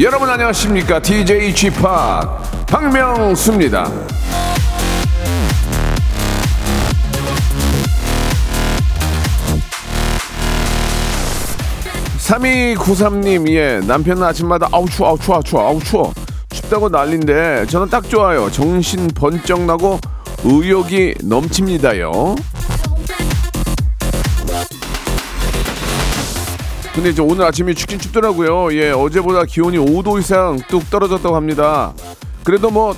여러분 안녕하십니까? DJ Chip 박명수입니다. 3293님, 예, 남편은 아침마다 아우 추워, 아우 추워, 아우 추워, 아우 추워. 춥다고 난린데 저는 딱 좋아요. 정신 번쩍 나고 의욕이 넘칩니다요. 근데 이제 오늘 아침에 춥긴 춥더라고요. 예, 어제보다 기온이 5도 이상 뚝 떨어졌다고 합니다. 그래도 뭐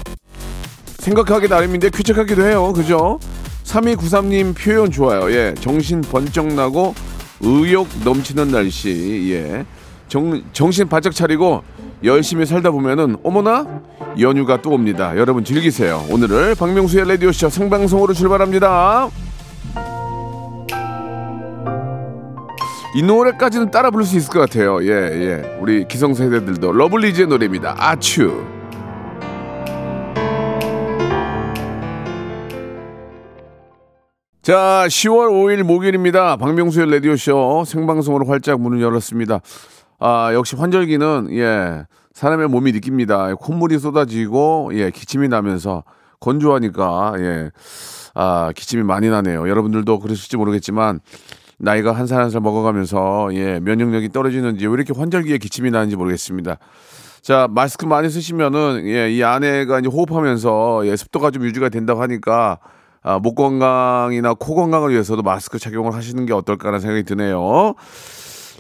생각하기 나름인데 쾌척하기도 해요. 그죠? 3293님 표현 좋아요. 예, 정신 번쩍 나고 의욕 넘치는 날씨. 예. 정, 정신 바짝 차리고 열심히 살다 보면은 어머나 연휴가 또 옵니다. 여러분 즐기세요. 오늘을 박명수의 라디오쇼 생방송으로 출발합니다. 이 노래까지는 따라 부를 수 있을 것 같아요. 예, 예. 우리 기성세대들도 러블리즈의 노래입니다. 아츄. 자, 10월 5일 목요일입니다. 박명수의 라디오쇼 생방송으로 활짝 문을 열었습니다. 아, 역시 환절기는, 예, 사람의 몸이 느낍니다. 콧물이 쏟아지고, 예, 기침이 나면서 건조하니까, 예, 아, 기침이 많이 나네요. 여러분들도 그러실지 모르겠지만, 나이가 한 살 한 살 먹어가면서, 예, 면역력이 떨어지는지, 왜 이렇게 환절기에 기침이 나는지 모르겠습니다. 자, 마스크 많이 쓰시면은, 예, 이 안에가 이제 호흡하면서, 예, 습도가 좀 유지가 된다고 하니까, 아, 목 건강이나 코 건강을 위해서도 마스크 착용을 하시는 게 어떨까라는 생각이 드네요.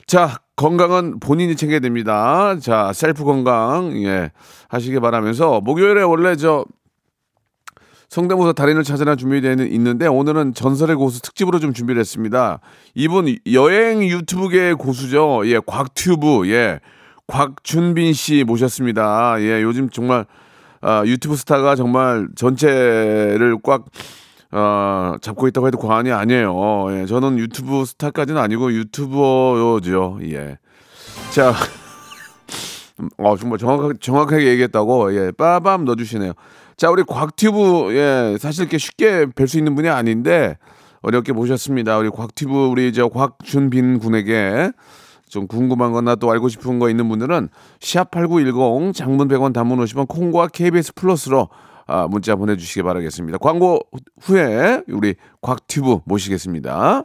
자, 건강은 본인이 챙겨야 됩니다. 자, 셀프 건강, 예, 하시길 바라면서, 목요일에 원래 저, 성대모사 달인을 찾아라 준비되어 있는데, 오늘은 전설의 고수 특집으로 좀 준비를 했습니다. 이분 여행 유튜브계의 고수죠. 예, 곽튜브, 예, 곽준빈 씨 모셨습니다. 예, 요즘 정말, 아, 유튜브 스타가 정말 전체를 꽉, 어, 잡고 있다고 해도 과언이 아니에요. 예, 저는 유튜브 스타까지는 아니고 유튜버죠. 예. 자, 어, 정말 정확하게, 정확하게 얘기했다고, 예, 빠밤 넣어주시네요. 자, 우리 곽튜브, 예, 사실 이렇게 쉽게 뵐 수 있는 분이 아닌데, 어렵게 모셨습니다. 우리 곽튜브, 우리 저 곽준빈 군에게 좀 궁금한 거나 또 알고 싶은 거 있는 분들은 샵8910 장문 100원 단문 50원 콩과 KBS 플러스로 아, 문자 보내주시기 바라겠습니다. 광고 후에 우리 곽튜브 모시겠습니다.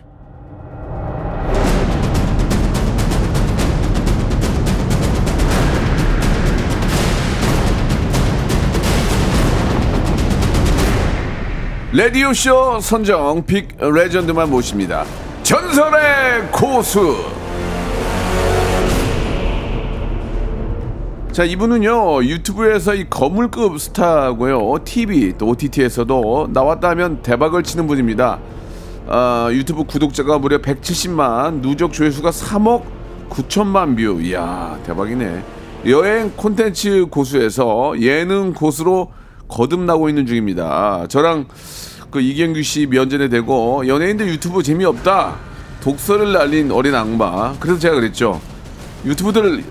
라디오쇼 선정 big legend만 모십니다. 전설의 고수. 자, 이분은요, 유튜브에서 이 거물급 스타고요. TV, 또 OTT에서도 나왔다 면 대박을 치는 분입니다. 아, 유튜브 구독자가 무려 170만, 누적 조회수가 3억 9천만 뷰. 이야, 대박이네. 여행 콘텐츠 고수에서 예능 고수로 거듭나고 있는 중입니다. 저랑 그 이경규 씨 면전에 대고 연예인들 유튜브 재미없다. 독설을 날린 어린 악마. 그래서 제가 그랬죠. 유튜버들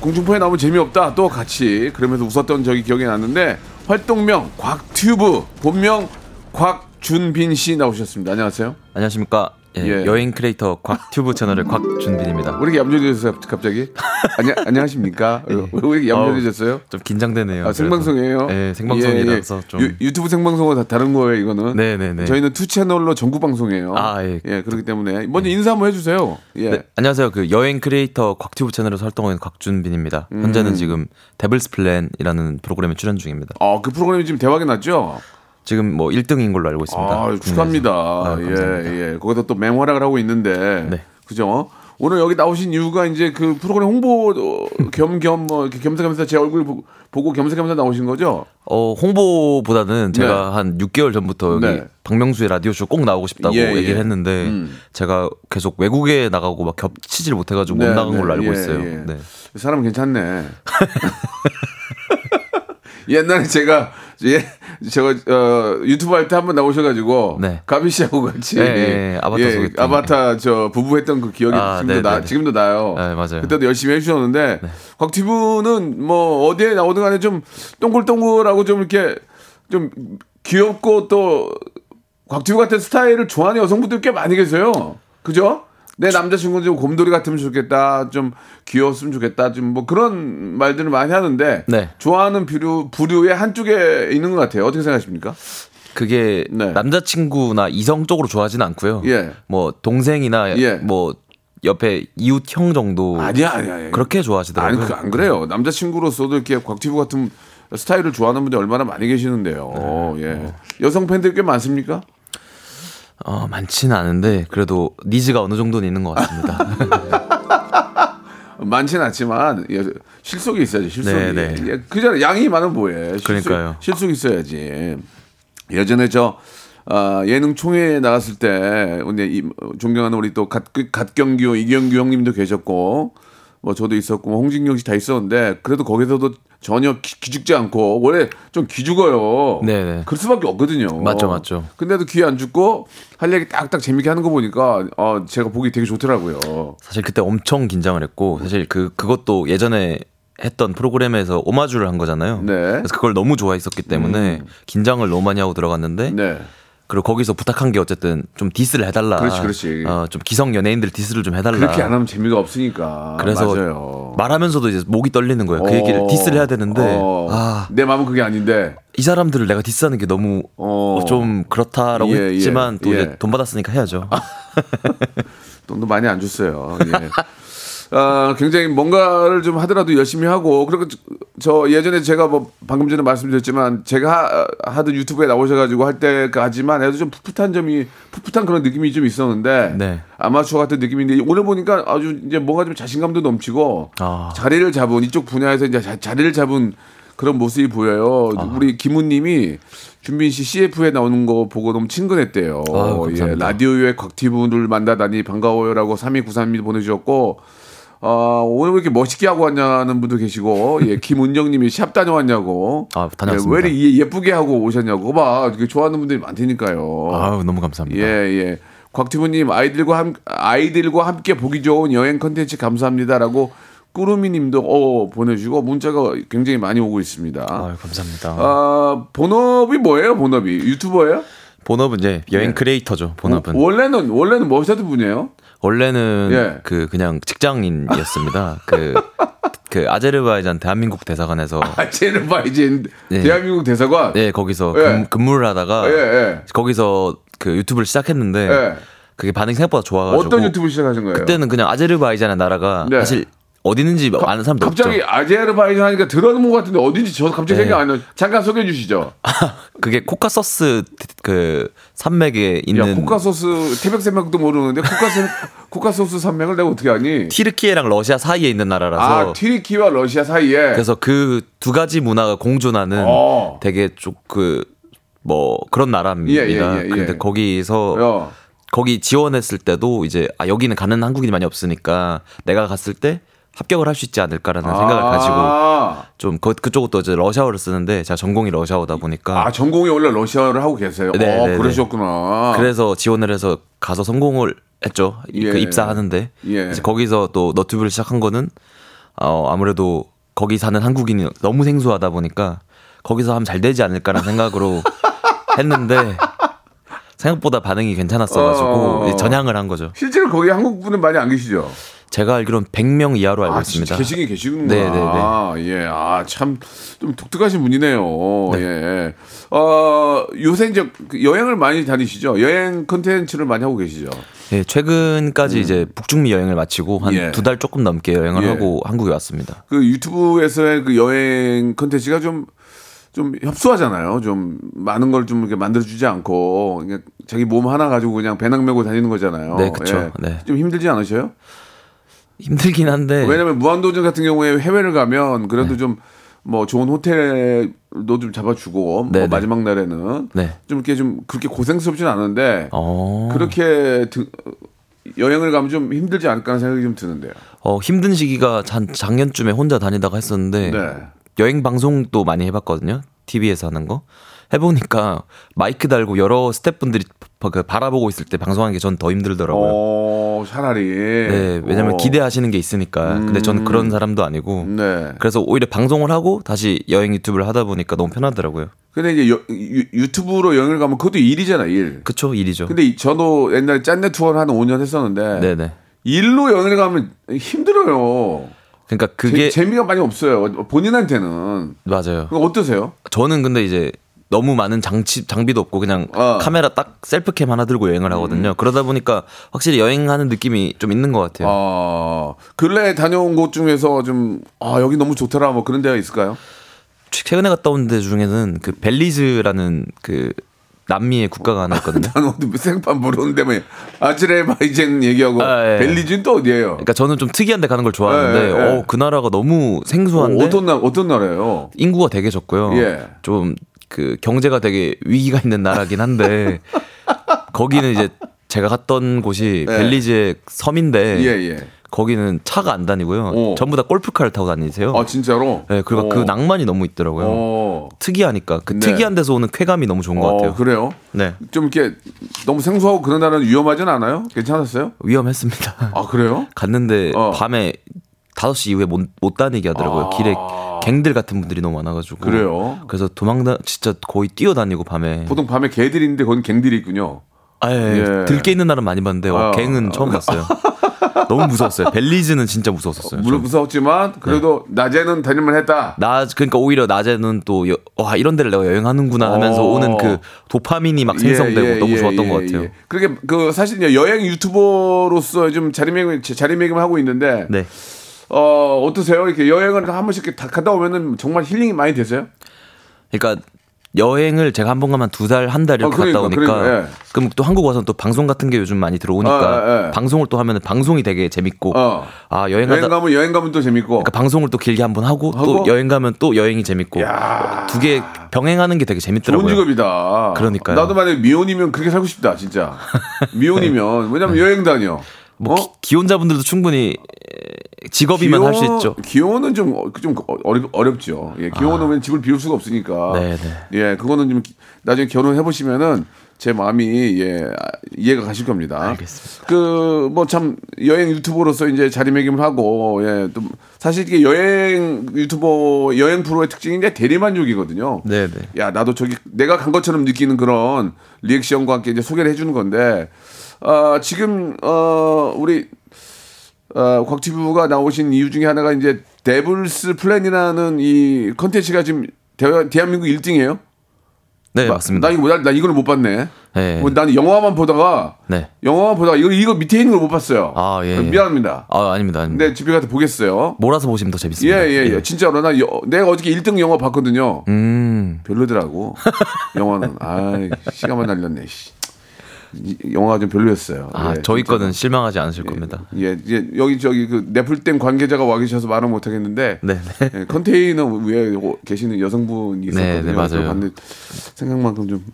공중파에 나오면 재미없다. 또 같이 그러면서 웃었던 적이 기억이 나는데 활동명 곽튜브 본명 곽준빈 씨 나오셨습니다. 안녕하세요. 안녕하십니까. 예, 예. 여행 크리에이터 곽튜브 채널의 곽준빈입니다. 왜 이렇게 얌전해졌어요 갑자기? 안녕 안녕하십니까? 왜 이렇게 얌전해졌어요? 좀 긴장되네요. 아, 생방송이에요? 네, 생방송이라서 좀. 유, 유튜브 생방송은 다 다른 거예요, 이거는. 네네네. 저희는 투 채널로 전국 방송이에요. 아, 예. 그렇기 때문에 먼저 인사 한번 해주세요. 예. 네, 안녕하세요. 그 여행 크리에이터 곽튜브 채널에서 활동하는 곽준빈입니다. 음. 현재는 지금 데블스 플랜이라는 프로그램에 출연 중입니다. 아, 그 프로그램이 지금 대박이 났죠? 지금 뭐 1등인 걸로 알고 있습니다. 아. 축하합니다. 아. 예, 예. 거기서 또 맹활약을 하고 있는데. 네. 그죠? 오늘 여기 나오신 이유가 이제 그 프로그램 홍보 겸겸 뭐 이렇게 겸사겸사 제 얼굴 보- 보고 겸사겸사 나오신 거죠? 어, 홍보보다는 제가 한 6개월 전부터 여기 네. 박명수의 라디오쇼 꼭 나오고 싶다고 예, 예. 얘기를 했는데 음. 제가 계속 외국에 나가고 막 겹치질 못해가지고 네, 못 나간 네, 걸로 알고 예, 있어요. 예. 네. 사람 괜찮네. 옛날에 제가 예 제가 어, 유튜브 할 때 한 번 나오셔가지고 네. 가비 씨하고 같이 예, 예, 아바타 소개팅. 아바타 저 부부 했던 그 기억이 아, 지금도 네, 나 네, 네. 지금도 나요. 네, 맞아요. 그때도 열심히 해주셨는데 곽티브는 뭐 어디에 나오든 간에 좀 동글동글하고 좀 이렇게 좀 귀엽고 또 곽티브 같은 스타일을 좋아하는 여성분들 꽤 많이 계세요. 그죠? 내 남자친구 좀 곰돌이 같으면 좋겠다, 좀 귀여웠으면 좋겠다, 좀 뭐 그런 말들을 많이 하는데 네. 좋아하는 부류 부류의 한쪽에 있는 것 같아요. 어떻게 생각하십니까? 그게 네. 남자친구나 이성적으로 좋아하지는 않고요. 예. 뭐 동생이나 예. 뭐 옆에 이웃 형 정도 아니야, 아니야, 아니야. 그렇게 아니 좋아하시더라고요. 그, 안 그래요. 남자친구로서도 이렇게 곽티브 같은 스타일을 좋아하는 분들이 얼마나 많이 계시는데요. 네. 예. 여성 팬들 꽤 많습니까? 어, 많지는 않은데 그래도 니즈가 어느 정도는 있는 것 같습니다. 많지는 않지만 예, 실속이 있어야지 실속이. 네, 네. 예, 그잖아 양이 많으면 뭐해. 실속, 그러니까요. 실속이 있어야지. 예전에 저 아, 예능 총회 나갔을 때 어, 존경하는 우리 또 갓, 갓경규 이경규 형님도 계셨고 뭐 저도 있었고 뭐 홍진경 씨 다 있었는데 그래도 거기서도 전혀 기, 기죽지 않고 원래 좀 기죽어요. 네네. 그럴 수밖에 없거든요. 맞죠, 맞죠. 근데도 귀안 죽고 할 얘기 딱딱 재밌게 하는 거 보니까 어, 제가 보기 되게 좋더라고요. 사실 그때 엄청 긴장을 했고 사실 그 그것도 예전에 했던 프로그램에서 오마주를 한 거잖아요. 네. 음. 그래서 그걸 너무 좋아했었기 때문에 긴장을 너무 많이 하고 들어갔는데 네. 그리고 거기서 부탁한 게 어쨌든 좀 디스를 해달라. 그렇지, 그렇지. 어, 좀 기성 연예인들 디스를 좀 해달라. 그렇게 안 하면 재미가 없으니까. 그래서 맞아요. 말하면서도 이제 목이 떨리는 거예요. 그 얘기를 어, 디스를 해야 되는데 어, 아, 내 마음은 그게 아닌데. 이 사람들을 내가 디스하는 게 너무 어. 어, 좀 그렇다라고 예, 했지만 예, 또 예. 이제 돈 받았으니까 해야죠. 돈도 많이 안 줬어요. 예. 아, 굉장히 뭔가를 좀 하더라도 열심히 하고 그리고 저- 저 예전에 제가 뭐 방금 전에 말씀드렸지만 제가 하, 하던 유튜브에 나오셔가지고 할 때까지만 해도 좀 풋풋한 점이 풋풋한 그런 느낌이 좀 있었는데 네. 아마추어 같은 느낌인데 오늘 보니까 아주 이제 뭔가 좀 자신감도 넘치고 아. 자리를 잡은 이쪽 분야에서 이제 자, 자리를 잡은 그런 모습이 보여요. 아. 우리 김우님이 준빈 씨 CF에 나오는 거 보고 너무 친근했대요. 아유, 예. 라디오의 곽티브를 만나다니 반가워요라고 3293이 보내주셨고 어, 오늘 왜 이렇게 멋있게 하고 왔냐는 분도 계시고 예, 김은정님이 샵 다녀왔냐고 아, 다녀왔습니다. 예, 왜 이렇게 예쁘게 하고 오셨냐고 봐 좋아하는 분들이 많다니까요. 아유 너무 감사합니다. 예, 예. 곽튜브님 아이들과 함 아이들과 함께 보기 좋은 여행 컨텐츠 감사합니다라고 꾸루미님도 어 보내주고 문자가 굉장히 많이 오고 있습니다. 아유 감사합니다. 아 본업이 뭐예요? 본업이 유튜버예요? 본업은 이제 여행 예. 크리에이터죠. 본업은 원래는 원래는 뭐 하시던 분이에요? 원래는 예. 그 그냥 직장인이었습니다. 그, 그 아제르바이잔 대한민국 대사관에서 아제르바이잔 예. 대한민국 대사관. 네 거기서 예. 근, 근무를 하다가 예, 예. 거기서 그 유튜브를 시작했는데 예. 그게 반응이 생각보다 좋아가지고 어떤 유튜브 시작하신 거예요? 그때는 그냥 아제르바이잔의 나라가 네. 사실 어디 있는지 아는 사람도 갑자기 없죠. 아제르바이잔 하니까 들어는 본 것 같은데 어딘지 저 갑자기 네. 생각 안 나요. 잠깐 소개해 주시죠. 그게 코카서스 그 산맥에 있는 야, 코카소스 태백산맥도 모르는데 코카소 코카소스 산맥을 내가 어떻게 아니? 튀르키예랑 러시아 사이에 있는 나라라서 아, 튀르키예와 러시아 사이에 그래서 그 두 가지 문화가 공존하는 어. 되게 좀그 뭐 그런 나라입니다. 예, 예, 예, 예. 근데 거기서 야, 거기 지원했을 때도 이제 아 여기는 가는 한국인이 많이 없으니까 내가 갔을 때 합격을 할 수 있지 않을까라는 생각을 가지고 아, 좀 그, 또 이제 러시아어를 쓰는데 제가 전공이 러시아어다 보니까 아, 전공이 원래 러시아를 하고 계세요. 네, 어, 네, 네. 그러셨구나. 그래서 지원을 해서 가서 성공을 했죠. 예. 그 입사하는데 예. 거기서 또 너튜브를 시작한 거는 어, 아무래도 거기 사는 한국인이 너무 생소하다 보니까 거기서 하면 잘 되지 않을까라는 생각으로 했는데 생각보다 반응이 괜찮았어가지고 어. 이제 전향을 한 거죠. 실제로 거기 한국 분은 많이 안 계시죠? 제가 알기로는 100명 이하로 알고 아, 있습니다. 계시긴 계시는구나. 네, 네, 네. 아, 예. 아, 참, 좀 독특하신 분이네요. 네. 예. 어, 요새 이제 그 여행을 많이 다니시죠? 여행 컨텐츠를 많이 하고 계시죠? 예, 최근까지 이제 북중미 여행을 마치고 한 음. 예. 두달 조금 넘게 여행을 예. 하고 한국에 왔습니다. 그 유튜브에서의 그 여행 컨텐츠가 좀, 좀 협소하잖아요. 좀 많은 걸 좀 이렇게 만들어주지 않고, 그냥 자기 몸 하나 가지고 그냥 배낭 메고 다니는 거잖아요. 네, 그쵸. 예. 네. 좀 힘들지 않으셔요? 힘들긴 한데 왜냐면 무한도전 같은 경우에 해외를 가면 그래도 좀뭐 좋은 호텔도 좀 잡아주고 뭐 네, 네. 마지막 날에는 네. 좀 이렇게 좀 그렇게 고생스럽진 않은데 어, 그렇게 드- 여행을 가면 좀 힘들지 않을까 하는 생각이 좀 드는데요. 어, 힘든 시기가 작, 작년쯤에 혼자 다니다가 했었는데 네. 여행 방송도 많이 해봤거든요. TV에서 하는 거. 해보니까 마이크 달고 여러 스태프분들이 바- 그 바라보고 있을 때 방송하는 게 전 더 힘들더라고요. 어, 차라리. 네, 왜냐면 어. 기대하시는 게 있으니까. 근데 저는 그런 사람도 아니고. 네. 그래서 오히려 방송을 하고 다시 여행 유튜브를 하다 보니까 너무 편하더라고요. 근데 이제 여- 유, 유튜브로 여행을 가면 그것도 일이잖아, 일. 그쵸, 일이죠. 근데 이- 저도 옛날에 짠내 투어를 한 5년 했었는데 네네. 일로 여행을 가면 힘들어요. 그러니까 재- 그게 재 미가 많이 없어요. 본인한테는. 맞아요. 어떠세요? 저는 근데 이제 너무 많은 장치 장비도 없고 그냥 어. 음. 카메라 딱 셀프캠 하나 들고 여행을 하거든요. 그러다 보니까 확실히 여행하는 느낌이 좀 있는 것 같아요. 아, 근래 다녀온 곳 중에서 좀, 아, 여기 너무 좋더라, 뭐 그런 데가 있을까요? 최근에 갔다 온 데 중에는 그 벨리즈라는 그 남미의 국가가 하나 있거든요. 나는 어디 생판 모르는데 뭐 아즈레바이젠 얘기하고 아, 예. 벨리즈는 또 어디예요? 그러니까 저는 좀 특이한 데 가는 걸 좋아하는데 예, 예, 예. 어, 그 나라가 너무 생소한데 어, 떤 나, 어떤 나라예요? 인구가 되게 적고요. 예. 좀그 경제가 되게 위기가 있는 나라긴 한데 거기는 이제 제가 갔던 곳이 예. 벨리즈의 섬인데 예, 예. 거기는 차가 안 다니고요. 어. 전부 다 골프카를 타고 다니세요. 아, 진짜로? 네, 그리고 어. 그 낭만이 너무 있더라고요. 어. 특이하니까 그 네. 특이한 데서 오는 쾌감이 너무 좋은 것 같아요. 어, 그래요? 네, 좀 이렇게 너무 생소하고 그런 나라는 위험하진 않아요? 괜찮았어요? 위험했습니다. 아, 그래요? 갔는데 어. 밤에 5시 이후에 못, 못 다니게 하더라고요. 아. 길에 갱들 같은 분들이 너무 많아가지고. 그래요? 그래서 도망다 진짜 거의 뛰어다니고 밤에. 보통 밤에 개들이 있는데 거긴 갱들이 있군요. 아, 예. 예. 들게 있는 날은 많이 봤는데 어, 아. 갱은 처음 봤어요. 너무 무서웠어요. 벨리즈는 진짜 무서웠었어요. 물론 좀. 무서웠지만 그래도 낮에는 다닐만 했다. 나 그러니까 오히려 낮에는 또 여- 와 이런 데를 내가 여행하는구나 하면서 어. 오는 그 도파민이 막 생성되고 예, 예, 너무 예, 좋았던 예, 것 같아요. 예. 그렇게 그 사실 여행 유튜버로서 좀 자리매김 자리매김 하고 있는데 네. 어 어떠세요? 이렇게 여행을 한 번씩 이렇게 다 갔다 오면은 정말 힐링이 많이 되세요? 그러니까 여행을 제가 한 번 가면 두 달, 한 달 이렇게 어, 그러니까, 갔다 오니까 그러니까, 예. 그럼 또 한국 와서는 또 방송 같은 게 요즘 많이 들어오니까 어, 예, 예. 방송을 또 하면은 방송이 되게 재밌고 어. 아 여행하다 여행 가면 여행 가면 또 재밌고. 그러니까 방송을 또 길게 한 번 하고, 하고? 또 여행 가면 또 여행이 재밌고 야. 두개 병행하는 게 되게 좋은 재밌더라고요. 직업이다. 그러니까요. 나도 만약에 미혼이면 그렇게 살고 싶다, 진짜. 미혼이면 왜냐면 여행 다녀. 뭐 어? 기, 혼자분들도 충분히 에, 직업이면 할 수 있죠. 기혼은 좀, 어- 좀 어렵, 어렵죠. 예, 기혼은 왜 집을 비울 수가 없으니까. 네, 네. 예, 그거는 좀 기- 나중에 결혼해 보시면은 제 마음이 예 아, 이해가 가실 겁니다. 알겠습니다. 그 뭐 참 여행 유튜버로서 이제 자리매김을 하고 예 또 사실 이게 여행 유튜버 여행 프로의 특징이 이제 대리만족이거든요. 네, 네. 야 나도 저기 내가 간 것처럼 느끼는 그런 리액션과 함께 이제 소개를 해주는 건데 아 지금 어 우리 어, 곽튜브가 나오신 이유 중에 하나가 이제 데블스 플랜이라는 이 컨텐츠가 지금 대, 대한민국 1등이에요. 네, 맞습니다. 나 이거 못, 나 이걸 못 봤네. 네. 뭐 나는 영화만 보다가 네. 영화만 보다가 이거 이거 밑에 있는 걸 못 봤어요. 아, 예, 예. 미안합니다. 아, 아닙니다. 아닙니다. 근데 집에 가서 보겠어요. 몰아서 보시면 더 예, 재밌습니다. 예, 예. 진짜로 나 여- 내가 어저께 1등 영화 봤거든요. 음. 별로더라고. 영화는. 아, 시간만 날렸네. 씨. 이- 영화가 좀 별로였어요. 아, 예, 저희. 거는 실망하지 않으실 겁니다. 예, 예, 여기 저기 그 넷플땡 관계자가 와 계셔서 말은 못 하겠는데 네, 네. 예, 컨테이너 위에 오- 계시는 여성분이 있었거든요. 네, 네, 맞아요. 봤는데 생각만큼 좀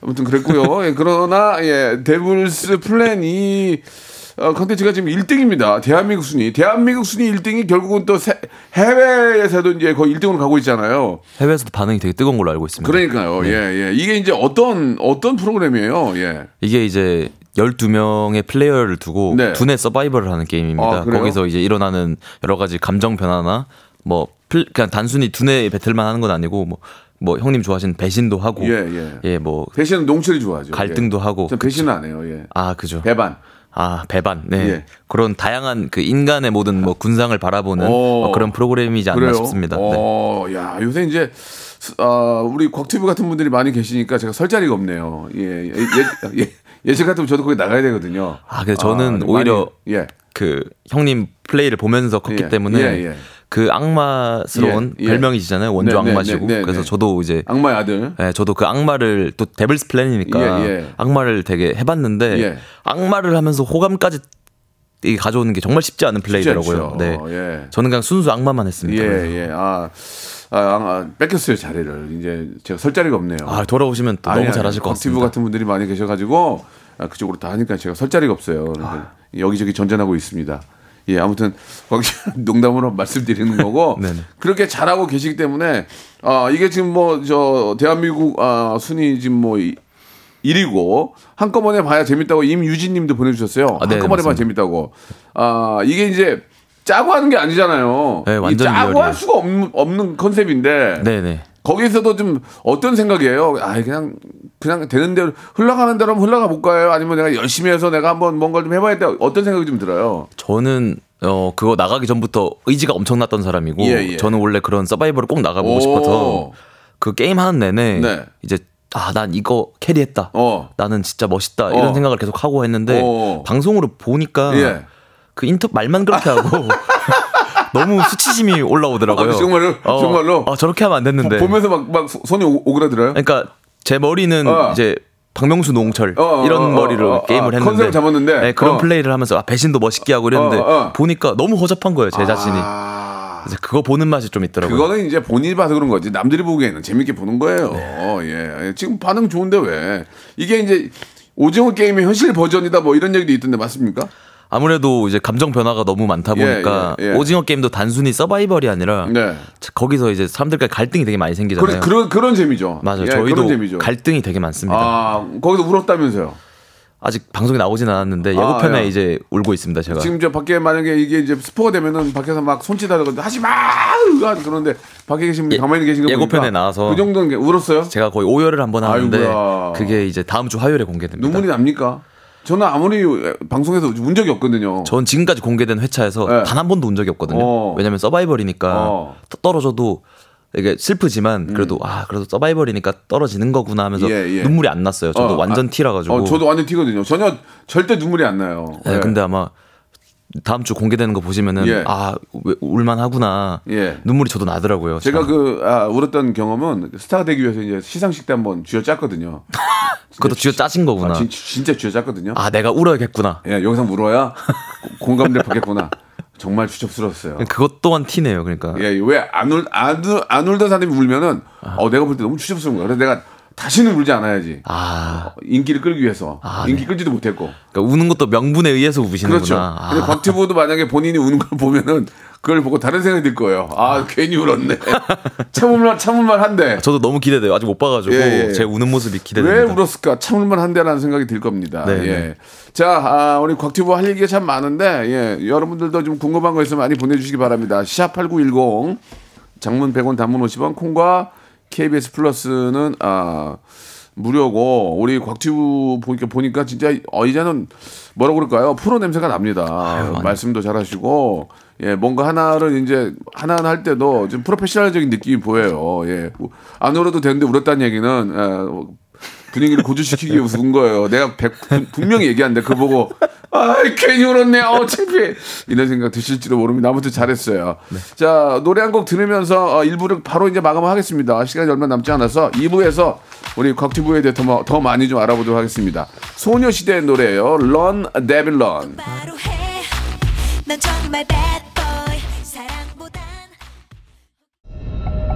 아무튼 그랬고요. 예, 그러나 예, 데블스 플랜이 어, 컨텐츠가 지금 1등입니다. 대한민국 순위. 대한민국 순위 1등이 결국은 또 세- 해외에서도 이제 거의 1등으로 가고 있잖아요. 해외에서도 반응이 되게 뜨거운 걸로 알고 있습니다. 그러니까요. 예, 예. 이게 이제 어떤 어떤 프로그램이에요? 예. 이게 이제 12명의 플레이어를 두고 네. 두뇌 서바이벌을 하는 게임입니다. 아? 거기서 이제 일어나는 여러 가지 감정 변화나 뭐 플- 그냥 단순히 두뇌 배틀만 하는 건 아니고 뭐, 뭐 형님 좋아하시는 배신도 하고 예, 예. 뭐 배신은 노홍철이 좋아하죠. 갈등도 예. 하고 전 배신은 안 해요. 예. 아, 그죠. 배반. 아, 배반. 네. 예. 그런 다양한 그 인간의 모든 뭐 군상을 바라보는 오. 뭐 그런 프로그램이지 않나 그래요? 싶습니다. 네. 어, 야, 요새 이제 스- 아, 우리 곽튜브 같은 분들이 많이 계시니까 제가 설 자리가 없네요. 예, 예, 예, 예, 예전 같으면 저도 거기 나가야 되거든요. 아, 근데 저는 아, 오히려 많이, 예, 그 형님 플레이를 보면서 컸기 예, 때문에 예, 예. 그 악마스러운 예, 예. 별명이시잖아요. 원조 네, 네, 악마시고. 네, 네, 그래서 네. 저도 이제 악마의 아들. 예, 저도 그 악마를 또 데블스 플랜이니까 예, 예. 악마를 되게 해봤는데 예. 악마를 하면서 호감까지 가져오는 게 정말 쉽지 않은 플레이더라고요. 않죠. 네. 예. 저는 그냥 순수 악마만 했습니다. 예, 예. 아, 아, 아, 뺏겼어요, 자리를. 이제 제가 설 자리가 없네요. 아, 돌아오시면 또 너무 잘하실 것 같습니다. 같은 분들이 많이 계셔가지고 아, 그쪽으로 다 하니까 제가 설 자리가 없어요. 아. 여기저기 전전하고 있습니다. 예, 아무튼 곽 농담으로 말씀드리는 거고. 그렇게 잘하고 계시기 때문에 아 이게 지금 뭐 저 대한민국 아 순위 지금 뭐 이- 1위고 한꺼번에 봐야 재밌다고 임유진 님도 보내 주셨어요. 아, 네, 한꺼번에 봐야. 재밌다고. 아 이게 이제 짜고 하는 게 아니잖아요. 네, 이 완전 짜고 할 리얼이에요. 수가 없는, 없는 컨셉인데 네네. 거기서도 좀 어떤 생각이에요? 아 그냥 그냥 되는 대로 흘러가는 대로 흘러가 볼까요? 아니면 내가 열심히 해서 내가 한번 뭔가 좀 해봐야겠다. 어떤 생각이 좀 들어요? 저는 어 그거 나가기 전부터 의지가 엄청났던 사람이고 예, 예. 저는 원래 그런 서바이벌을 꼭 나가보고 오. 싶어서 그 게임 하는 내내 네. 이제 아 난 이거 캐리했다. 어. 나는 진짜 멋있다 어. 이런 생각을 계속 하고 했는데 어. 방송으로 보니까 예. 그 인터 말만 그렇게 하고 너무 수치심이 올라오더라고요. 아, 정말요? 어, 정말로? 어, 저렇게 하면 안 됐는데. 보면서 막, 막 손이 오- 오그라들어요? 그러니까 제 머리는 어. 이제 박명수 노홍철 어, 어, 이런 어, 머리로 어, 어, 게임을 아, 했는데 컨셉을 잡았는데? 네, 그런 어. 플레이를 하면서 아, 배신도 멋있게 하고 이랬는데. 보니까 너무 허접한 거예요 제 자신이 아, 그래서 그거 보는 맛이 좀 있더라고요 그거는 이제 본인이 봐서 그런 거지. 남들이 보기에는 재밌게 보는 거예요. 네. 예. 예. 지금 반응 좋은데 왜? 이게 이제 오징어 게임의 현실 버전이다 뭐 이런 얘기도 있던데 맞습니까? 아무래도 이제 감정 변화가 너무 많다 예, 보니까 예, 예. 오징어 게임도 단순히 서바이벌이 아니라 네. 거기서 이제 사람들과 갈등이 되게 많이 생기잖아요 그런 그런 그런 재미죠. 맞아요 예, 저희도 그런 재미죠. 갈등이 되게 많습니다 아 거기서 울었다면서요? 아직 방송에 나오진 않았는데 예고편에 야. 이제 울고 있습니다 제가 지금 저 밖에 만약에 이게 이제 스포가 되면은 밖에서 막 손짓하고 하지 마! 그러는데 밖에 계신 분이 예- 가만히 계신 거 예고편에 나와서 그 정도는 게 울었어요? 제가 거의 오열을 한번 하는데 아이고야. 그게 이제 다음 주 화요일에 공개됩니다 눈물이 납니까? 저는 아무리 방송에서 운 적이 없거든요. 전 지금까지 공개된 회차에서 네. 단한 번도 운 적이 없거든요. 어. 왜냐면 서바이벌이니까 어. 또 떨어져도 이게 슬프지만 그래도 아 그래도 서바이벌이니까 떨어지는 거구나 하면서 음. 예, 예. 눈물이 안 났어요. 저도 어, 완전 아, 티라 가지고. 어, 저도 완전 티거든요. 전혀 절대 눈물이 안 나요. 네, 예. 근데 아마 다음 주 공개되는 거 보시면은 예. 아 왜- 울만하구나. 예. 눈물이 저도 나더라고요. 제가 참. 그 아, 울었던 경험은 스타가 되기 위해서 이제 시상식 때 한번 쥐어짰거든요. 그것도 쥐어 짜신 거구나. 아, 진, 진짜 쥐어짰거든요. 아 내가 울어야겠구나. 예, 영상 울어야 고- 공감대 받겠구나. 정말 추접스러웠어요. 그것 또한 티네요. 그러니까 예, 왜 안 울, 안, 울- 안 울던 사람이 울면은, 어, 내가 볼 때 너무 추접스러운 거야. 그래서 내가 다시는 울지 않아야지. 아 인기를 끌기 위해서. 아, 인기 네. 끌지도 못했고. 그러니까 우는 것도 명분에 의해서 우시는구나. 그렇죠. 아. 근데 곽튜브도 만약에 본인이 우는 걸 보면은 그걸 보고 다른 생각이 들 거예요. 아, 괜히 울었네. 참을만, 참을만 한데. 저도 너무 기대돼요. 아직 못 봐가지고 예, 예. 제 우는 모습이 왜 기대됩니다. 울었을까? 참을만 한데라는 생각이 들 겁니다. 네, 예. 네. 자, 아, 우리 곽튜브 할 얘기가 참 많은데, 예. 여러분들도 좀 궁금한 거 있으면 많이 보내주시기 바랍니다. 샵 8910, 장문 100원, 단문 50원, 콩과 KBS 플러스는, 아, 무료고, 우리 곽튜브 보니까, 보니까 진짜, 어, 이제는 뭐라고 그럴까요? 프로 냄새가 납니다. 말씀도 잘하시고, 예, 뭔가 하나를 이제, 하나하나 할 때도 좀 프로페셔널적인 느낌이 보여요. 예. 안 울어도 되는데 울었다는 얘기는, 예, 분위기를 고조시키기 위해서 운 거예요. 내가 백- 분- 분명히 얘기한데 그거 보고 아 괜히 울었네. 어 창피해. 이런 생각 드실지도 모릅니다. 아무튼 잘했어요. 자 노래 한 곡 들으면서 어, 1부를 바로 이제 마감하겠습니다. 시간이 얼마 남지 않아서 2부에서 우리 곽튜브에 대해 더, 마- 더 많이 좀 알아보도록 하겠습니다. 소녀시대의 노래예요. Run, Devil Run. 바로 해. 난 정말 bad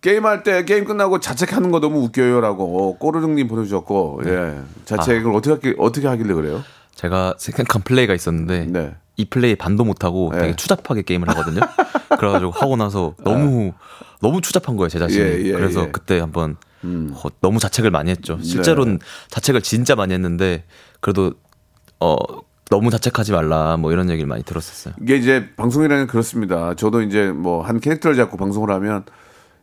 게임할 때 게임 끝나고 자책하는 거 너무 웃겨요라고 꼬르릉님 보내주셨고, 예, 자책을 어떻게 하길, 어떻게 하길래 그래요? 제가 생각한 플레이가 있었는데 네. 이 플레이 반도 못하고 네. 되게 추잡하게 게임을 하거든요. 그래가지고 하고 나서 너무 너무 추잡한 거예요 제 자신이. 예, 예, 그래서 예. 음. 그때 한번 어, 너무 자책을 많이 했죠. 실제로는 자책을 진짜 많이 했는데 그래도 어 너무 자책하지 말라 뭐 이런 얘기를 많이 들었었어요. 이게 이제 방송이라는 게 그렇습니다. 저도 이제 뭐 한 캐릭터를 잡고 방송을 하면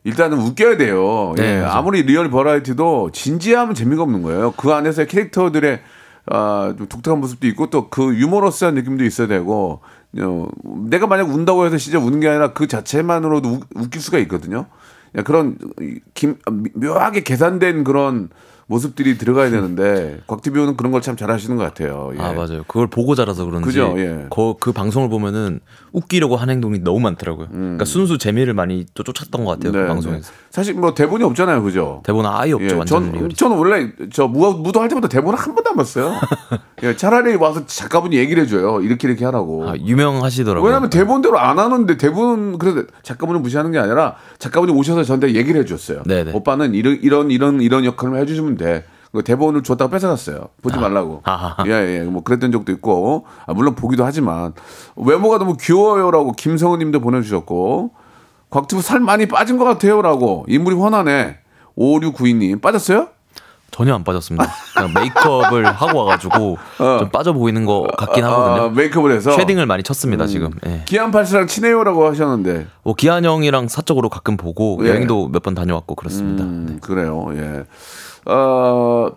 일단은 웃겨야 돼요. 네, 예. 아무리 리얼 버라이어티도 진지하면 재미가 없는 거예요. 그 안에서의 캐릭터들의 아, 좀 독특한 모습도 있고 또 그 유머러스한 느낌도 있어야 되고 어, 내가 만약 운다고 해서 진짜 우는 게 아니라 그 자체만으로도 우- 웃길 수가 있거든요. 야, 그런 이, 김, 미- 묘하게 계산된 그런 모습들이 들어가야 되는데 곽튜브는 그런 걸 참 잘하시는 것 같아요. 예. 아 맞아요. 그걸 보고 자라서 그런지 그죠, 예. 그, 그 방송을 보면은 웃기려고 한 행동이 너무 많더라고요. 그러니까 순수 재미를 많이 또 쫓았던 것 같아요. 네, 그 방송에서 네. 사실 뭐 대본이 없잖아요, 그죠? 대본 아예 없죠. 예, 완전 전. 저는 원래 저 무, 무도 할 때마다 대본을 한 번도 안 봤어요. 예, 차라리 와서 작가분이 얘기를 해줘요. 이렇게 이렇게 하라고. 아, 유명하시더라고요. 왜냐면 대본대로 안 하는데 대본 그래도 작가분을 무시하는 게 아니라 작가분이 오셔서 저한테 얘기를 해줬어요. 네네. 오빠는 이런 이런 이런 이런 역할을 해주시면 돼. 그 대본을 줬다가 뺏어갔어요. 보지 말라고. 아하. 예, 예. 뭐 그랬던 적도 있고. 아, 물론 보기도 하지만 외모가 너무 귀여워요라고 김성우 님도 보내주셨고 곽튜브 살 많이 빠진 것 같아요라고 인물이 훤하네. 5692님 빠졌어요? 전혀 안 빠졌습니다. 그냥 메이크업을 하고 와가지고 좀 빠져 보이는 것 같긴 아, 하거든요. 메이크업을 해서 쉐딩을 많이 쳤습니다 지금. 예. 기안84랑 친해요라고 하셨는데 뭐 기안 형이랑 사적으로 가끔 보고 예. 여행도 몇 번 다녀왔고 그렇습니다. 음, 그래요. 예. 어,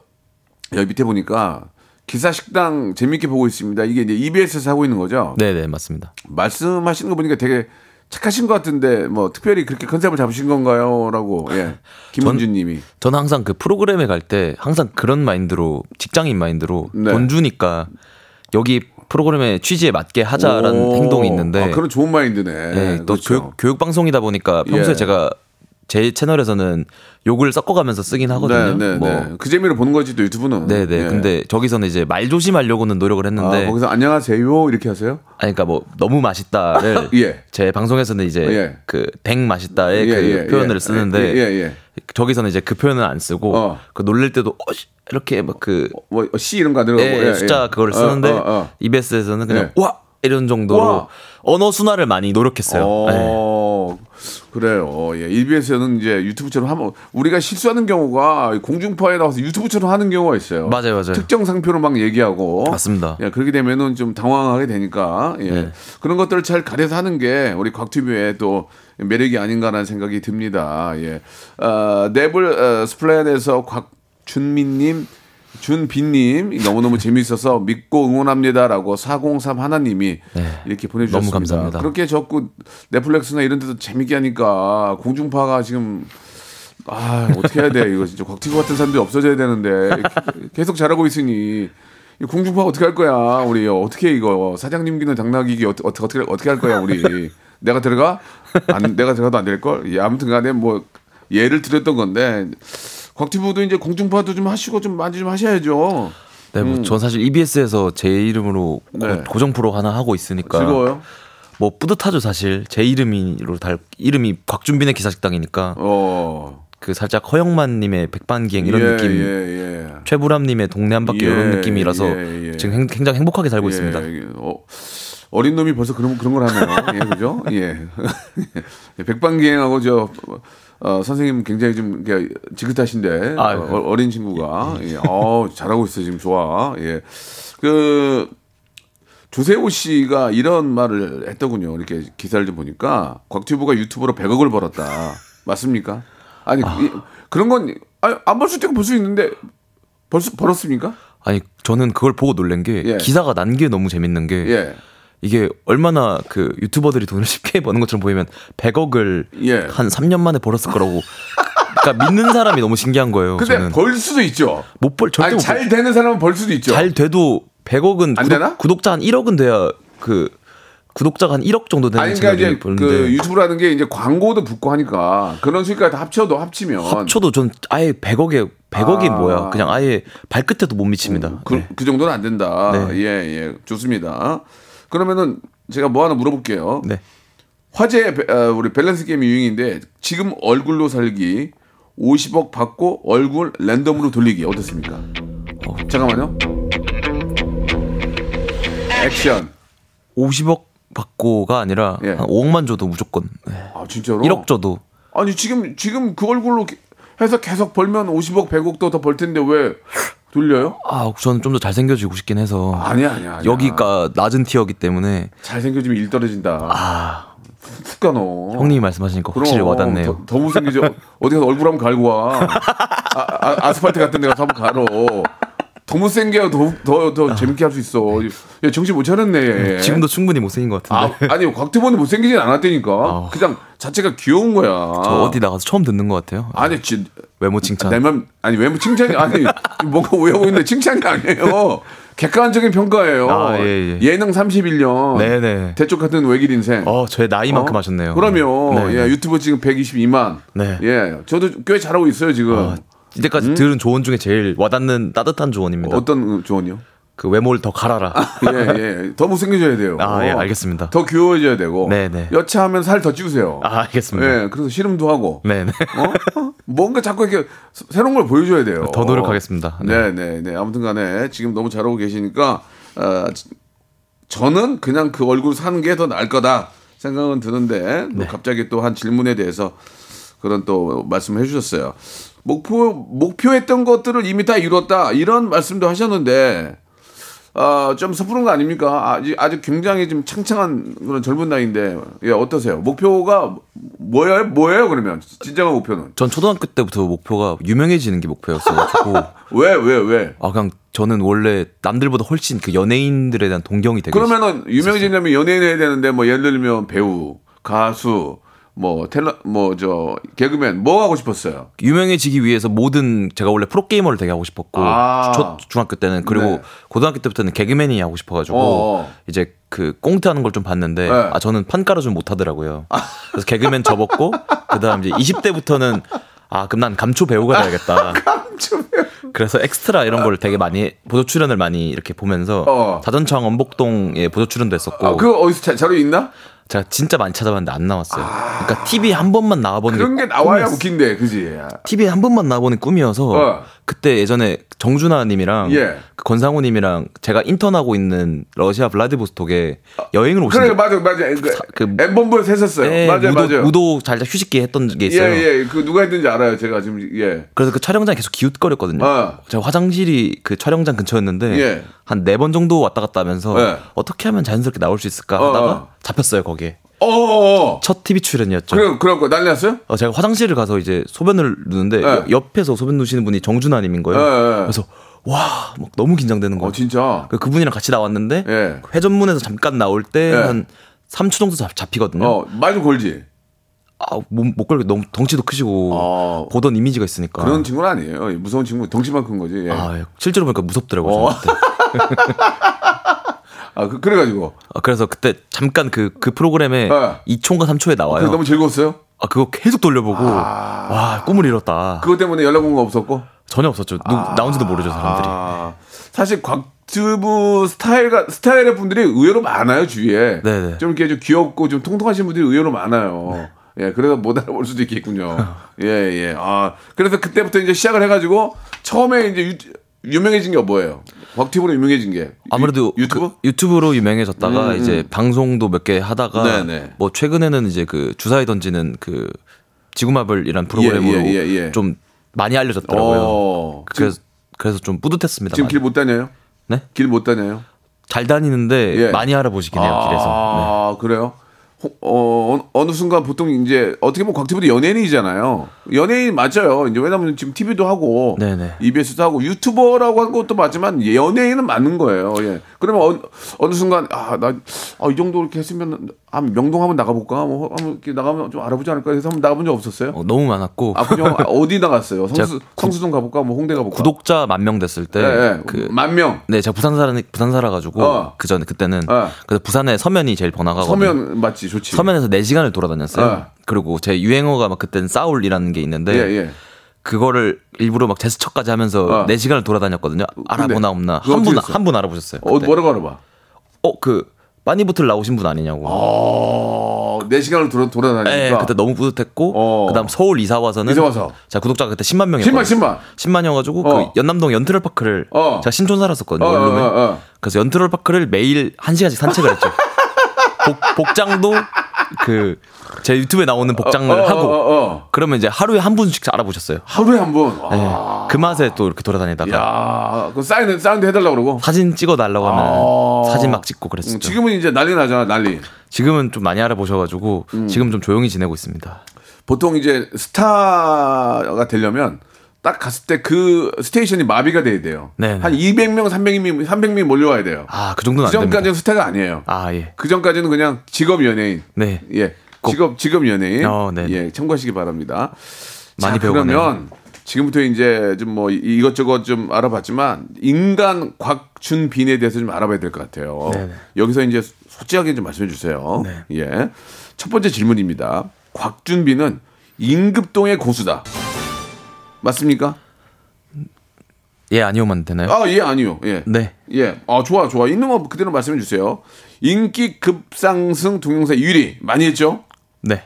여기 밑에 보니까 기사 식당 재밌게 보고 있습니다. 이게 이제 EBS에서 하고 있는 거죠. 네네 맞습니다. 말씀하시는 거 보니까 되게 착하신 것 같은데 뭐 특별히 그렇게 컨셉을 잡으신 건가요?라고 예. 김은주님이 저는 항상 그 프로그램에 갈 때 항상 그런 마인드로 직장인 마인드로 네. 돈 주니까 여기 프로그램의 취지에 맞게 하자라는 오, 행동이 있는데 아, 그런 좋은 마인드네. 네, 또 그렇죠. 교육, 교육 방송이다 보니까 평소에 예. 제가 제 채널에서는 욕을 섞어가면서 쓰긴 하거든요. 네, 네, 뭐 네. 그 재미로 보는 거지 또 유튜브는. 네네. 예. 근데 저기서는 이제 말 조심하려고는 노력을 했는데 아, 거기서 안녕하세요 이렇게 하세요? 아니 그러니까 뭐 너무 맛있다를 예. 제 방송에서는 이제 예. 그댕 맛있다의 예, 그 예, 표현을 예. 쓰는데 예. 저기서는 이제 그 표현을 안 쓰고 어. 그 놀릴 때도 어, 씨, 이렇게 막그 뭐 C 이런 거안 들어가고 예, 예, 숫자 예. 그걸 어, 쓰는데 어, 어. EBS에서는 그냥 예. 와 이런 정도로 와. 언어 순화를 많이 노력했어요. 네. 어, 그래요. 예. EBS는 이제 유튜브처럼 하면 우리가 실수하는 경우가 공중파에 나와서 유튜브처럼 하는 경우가 있어요. 맞아요, 맞아요. 특정 상표로 막 얘기하고 맞습니다. 예, 그렇게 되면은 좀 당황하게 되니까 예. 네. 그런 것들을 잘 가려서 하는 게 우리 곽튜브의 또 매력이 아닌가라는 생각이 듭니다. 예. 어, 랩을 어, 스플랜에서 곽준민님 준빈님 너무너무 재미있어서 믿고 응원합니다라고 403 하나님이 이렇게 보내주셨습니다. 네. 너무 감사합니다. 그렇게 자꾸 넷플릭스나 이런 데도 재밌게 하니까 공중파가 지금 아 어떻게 해야 돼 이거 진짜 곽튜브 같은 사람들이 없어져야 되는데 계속 잘하고 있으니 이 공중파 어떻게 할 거야 우리 어떻게 이거 사장님 기는 당나귀기 어떻게 어떻게 어떻게 할 거야 우리 내가 들어가 안 내가 들어가도 안 될걸 예, 아무튼간에 뭐 예를 들었던 건데 곽튜브도 이제 공중파도 좀 하시고 좀 많이 좀 하셔야죠 네, 뭐전 사실 EBS에서 제 이름으로 고- 음. 네. 고정 프로 하나 하고 있으니까 즐거워요 뭐 뿌듯하죠 사실 제 이름으로 달 이름이 곽준빈의 기사식당이니까 어 그 살짝 허영만님의 백반기행 이런 예, 느낌 예, 예. 최불암님의 동네 한 바퀴 예, 이런 느낌이라서 예, 예. 지금 행- 굉장히 행복하게 살고 예, 있습니다. 예. 어, 어린 놈이 벌써 그런 그런 걸 하네요. 예, 그죠? 예. 백반기행하고 저 어, 선생님 굉장히 좀 이렇게 지긋하신데 아, 어, 린 친구가 예. 어, 잘하고 있어 지금 좋아. 예. 그 조세호 씨가 이런 말을 했더군요. 이렇게 기사를 좀 보니까 곽튜브가 유튜브로 100억을 벌었다. 맞습니까? 아니 이- 그런 건안벌수 있고 벌수 있는데 벌써 벌었습니까? 아니 저는 그걸 보고 놀란 게 예. 기사가 난 게 너무 재밌는 게 예. 이게 얼마나 그 유튜버들이 돈을 쉽게 버는 것처럼 보이면 100억을 예. 한 3년 만에 벌었을 거라고 그러니까 믿는 사람이 너무 신기한 거예요. 근데 저는 벌 수도 있죠. 못 벌 절대 아니, 못 잘 벌. 되는 사람은 벌 수도 있죠. 잘 돼도 100억은 안 되나? 구독자 한 1억은 돼야 그 구독자가 한 1억 정도 되는 아니 그러니까 이제 보는데 그 유튜브라는 게 이제 광고도 붙고 하니까 그런 수익까지 다 합쳐도 합치면 합쳐도 전 아예 100억에 100억이 아. 뭐야? 그냥 아예 발끝에도 못 미칩니다. 그, 네. 그 정도는 안 된다. 네. 예, 예. 좋습니다. 그러면은 제가 뭐 하나 물어볼게요. 네. 화제 배- 어, 우리 밸런스 게임 유행인데 지금 얼굴로 살기 50억 받고 얼굴 랜덤으로 돌리기 어떻습니까? 잠깐만요. 액션. 50억 받고가 아니라 예. 한 5억만 줘도 무조건 네. 아 진짜로? 1억 줘도 아니 지금 지금 그 얼굴로 게- 해서 계속 벌면 50억 100억도 더 벌 텐데 왜 돌려요? 아 저는 좀 더 잘생겨지고 싶긴 해서 아니야 아니야. 아니야. 여기가 낮은 티어기 때문에 잘생겨지면 일 떨어진다. 아 훅 가 너. 형님이 말씀하시니까 확실히 와닿네요. 더, 더 못생기죠. 어디 가서 얼굴 한번 갈고 와. 아, 아, 아스팔트 같은 데 가서 한번 가로. 더 못생겨 더더 더 재밌게 할 수 있어. 야, 정신 못 차렸네. 얘. 지금도 충분히 못생긴 것 아, 같은데. 아니 곽태범이 못생기진 않았다니까. 그냥 자체가 귀여운 거야. 저 어디 나가서 처음 듣는 것 같아요. 아니 지, 외모 칭찬. 내면 아니 외모 칭찬이 아니 뭔가 있는데 칭찬이 아니에요. 객관적인 평가예요. 아, 예, 예. 능 31년. 네네. 대쪽 같은 외길 인생. 어, 저의 나이만큼 어? 하셨네요. 그럼요. 네, 예, 네. 유튜브 지금 122만. 네. 예, 저도 꽤 잘하고 있어요 지금. 아, 이때까지 들은 조언 중에 제일 와닿는 따뜻한 조언입니다. 음? 어떤 조언이요? 그 외모를 더 갈아라. 예, 예. 더 못생겨져야 돼요. 아, 예, 알겠습니다. 더 귀여워져야 되고. 네, 네. 여차하면 살 더 찌우세요. 아, 알겠습니다. 예, 그래서 씨름도 하고. 네네. 어? 뭔가 자꾸 이렇게 새- 새로운 걸 보여줘야 돼요. 더 노력하겠습니다. 네, 네, 네. 아무튼 간에 지금 너무 잘하고 계시니까, 어, 저는 그냥 그 얼굴 사는 게 더 나을 거다 생각은 드는데, 또 네. 갑자기 또 한 질문에 대해서 그런 또 말씀을 해주셨어요. 목표, 목표했던 것들을 이미 다 이뤘다. 이런 말씀도 하셨는데, 어, 좀 섣부른 거 아닙니까? 아직, 아직 굉장히 좀 창창한 그런 젊은 나이인데, 예, 어떠세요? 목표가 뭐예요? 뭐예요, 그러면? 진정한 목표는? 전 초등학교 때부터 목표가 유명해지는 게 목표였어가지고. 왜, 왜, 왜? 아, 그냥 저는 원래 남들보다 훨씬 그 연예인들에 대한 동경이 되게. 그러면은 유명해지려면 연예인 해야 되는데 뭐 예를 들면 배우, 가수, 뭐 텔러, 뭐 저 개그맨 뭐 하고 싶었어요? 유명해지기 위해서 모든 제가 원래 프로 게이머를 되게 하고 싶었고 아. 초, 중학교 때는 그리고 네. 고등학교 때부터는 개그맨이 하고 싶어가지고 어어. 이제 그 꽁트 하는 걸 좀 봤는데 네. 아 저는 판가루 좀 못하더라고요. 그래서 개그맨 접었고 그다음 이제 20대부터는 아 그럼 난 감초 배우가 돼야겠다. 그래서 엑스트라 이런 걸 되게 많이 보조 출연을 많이 이렇게 보면서 어. 자전차왕 엄복동에 보조 출연도 했었고 아, 그거 어디서 자, 자료 있나? 제가 진짜 많이 찾아봤는데 안 나왔어요. 그러니까 TV 한 번만 나와보는 그런 게 나와야 웃긴데, 그지? TV에 한 번만 나와보는 꿈이어서 어. 그때 예전에 정준하님이랑 예. 그 권상우님이랑 제가 인턴하고 있는 러시아 블라디보스톡에 여행을 오신 그래, 적- 맞아, 맞아. 그, 그- 엠본부에서 했었어요. 예, 맞아요, 무도, 맞아요. 무도 잘잘 휴식기 했던 게 예, 있어요. 예. 그 누가 했는지 알아요. 제가 지금 예. 그래서 그 촬영장에 계속 기웃거렸거든요. 어. 제가 화장실이 그 촬영장 근처였는데 예. 한네 번 정도 왔다 갔다 하면서 예. 어떻게 하면 자연스럽게 나올 수 있을까 어, 하다가 어. 잡혔어요 거기에. 어, 어, 어. 첫 TV 출연이었죠. 그래, 거 난리 났어요? 어, 제가 화장실을 가서 이제 소변을 누는데 예. 옆- 옆에서 소변 누시는 분이 정준하님인 거예요. 예, 예. 그래서 와, 막 너무 긴장되는 거예요. 어, 진짜. 그 그분이랑 같이 나왔는데 예. 회전문에서 잠깐 나올 때 예. 한 3초 정도 잡, 잡히거든요. 어, 말 좀 걸지. 아, 못, 못 걸게 너무 덩치도 크시고 어. 보던 이미지가 있으니까. 그런 친구는 아니에요. 무서운 친구, 덩치만 큰 거지. 예. 아, 예. 실제로 보니까 무섭더라고요. 어. 아, 그, 그래가지고. 아, 그래서 그때 잠깐 그, 그 프로그램에 예. 2초인가 3초에 나와요. 그게 너무 즐거웠어요? 아, 그거 계속 돌려보고 와, 꿈을 이뤘다. 그것 때문에 연락 온 거 없었고? 전혀 없었죠. 누, 나온지도 모르죠, 사람들이. 아, 사실 곽튜브 스타일가 스타일의 분들이 의외로 많아요 주위에. 네네. 좀 이렇게 좀 귀엽고 좀 통통하신 분들이 의외로 많아요. 예, 그래서 못 알아볼 수도 있겠군요. 예, 예. 아, 그래서 그때부터 이제 시작을 해가지고 처음에 이제 유, 유명해진 게 뭐예요? 곽튜브로 유명해진 게 아무래도 유, 유튜브? 그 유튜브로 유명해졌다가 음, 이제 방송도 몇 개 하다가 네네. 뭐 최근에는 이제 그 주사위 던지는 그 지구마블이란 프로그램으로 예, 예, 예. 좀 많이 알려졌더라고요. 어, 그래서 그래서 좀 뿌듯했습니다. 지금. 길 못 다녀요? 네? 길 못 다녀요? 잘 다니는데 예. 많이 알아보시긴 해요 길에서. 네. 아, 그래요? 호- 어, 어느 순간 보통 이제 어떻게 보면 곽튜브도 연예인이잖아요. 연예인 맞아요. 이제 왜냐면 지금 TV도 하고 네네. EBS도 하고 유튜버라고 하는 것도 맞지만 연예인은 맞는 거예요. 예. 그러면 어느, 어느 순간 아, 나이 정도 이렇게 했으면 한 명동 한번 나가볼까? 뭐 한번 이렇게 나가면 좀 알아보지 않을까 해서 한번 나가본 적 없었어요? 어, 너무 많았고 아, 그냥 어디 나갔어요? 성수, 성수동 가볼까? 뭐 홍대 가볼까? 구독자 만 명 됐을 때 예, 예. 그만 명. 네, 제가 부산 살아 부산 살아가지고 어. 그 전에 그때는 어. 그래서 부산에 서면이 제일 번화가거든요. 서면 맞지, 좋지. 서면에서 4 시간을 돌아다녔어요. 어. 그리고 제 유행어가 막 그때는 싸울이라는 게 있는데 예, 예. 그거를 일부러 막 제스처까지 하면서 어. 4시간을 돌아다녔거든요. 알아보나 없나. 한 분? 한 분 알아보셨어요. 어, 그때. 뭐라고 알아봐? 어, 그, 빠니보틀 나오신 분 아니냐고. 어, 네 시간을 돌아, 돌아다니니까. 네, 그때 너무 뿌듯했고, 어. 그 다음 서울 이사 와서는. 이사 와서. 자, 구독자가 그때 10만 명이었 10만, 10만. 10만이어가지고, 어. 그 연남동 연트럴파크를. 어. 제가 신촌 살았었거든요, 어, 어, 원룸에. 어, 어. 그래서 연트럴파크를 매일 1시간씩 산책을 했죠. 복, 복장도 그, 제 유튜브에 나오는 복장을 어, 어, 하고. 어, 어. 그러면 이제 하루에 한 분씩 알아보셨어요. 하루에 한 번. 와. 네. 그 맛에 또 이렇게 돌아다니다가. 야, 그 사인 사인도 해달라 고 그러고. 사진 찍어 달라고 하면 아. 사진 막 찍고 음, 그랬었죠. 지금은 이제 난리 나잖아, 난리. 지금은 좀 많이 알아보셔가지고 음. 지금 좀 조용히 지내고 있습니다. 보통 이제 스타가 되려면 딱 갔을 때 그 스테이션이 마비가 돼야 돼요. 네, 네. 한 200명, 300명, 300명이 몰려와야 돼요. 아, 그 정도는 그. 전까지는 스타가 아니에요. 아, 예. 그 전까지는 그냥 직업 연예인. 네. 예. 직업 직업 연예인. 어. 예, 참고하시기 바랍니다. 많이 자. 그러면 지금부터 이제 좀 뭐 이것저것 좀 알아봤지만 인간 곽준빈에 대해서 좀 알아봐야 될 것 같아요. 네네. 여기서 이제 솔직하게 좀 말씀해 주세요. 네. 예. 첫 번째 질문입니다. 곽준빈은 임급동의 고수다. 맞습니까? 예, 아니오만 되나요? 아, 예, 아니요. 예. 네. 예. 아, 좋아, 좋아. 있는 거 그대로 말씀해 주세요. 인기 급상승 동영상 1위 많이 했죠? 네.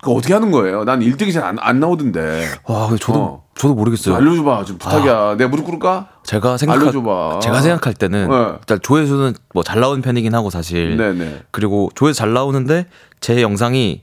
그거 어떻게 하는 거예요? 난 1등이 잘안 안 나오던데. 와, 근데 저도 어. 저도 좀 모르겠어요. 알려줘봐. 좀 부탁이야. 내가 무릎 꿇을까? 제가 생각 알려줘봐. 제가 생각할 때는 네. 일단 조회수는 뭐 잘 나오는 편이긴 하고 사실. 네네. 그리고 조회수 잘 나오는데 제 영상이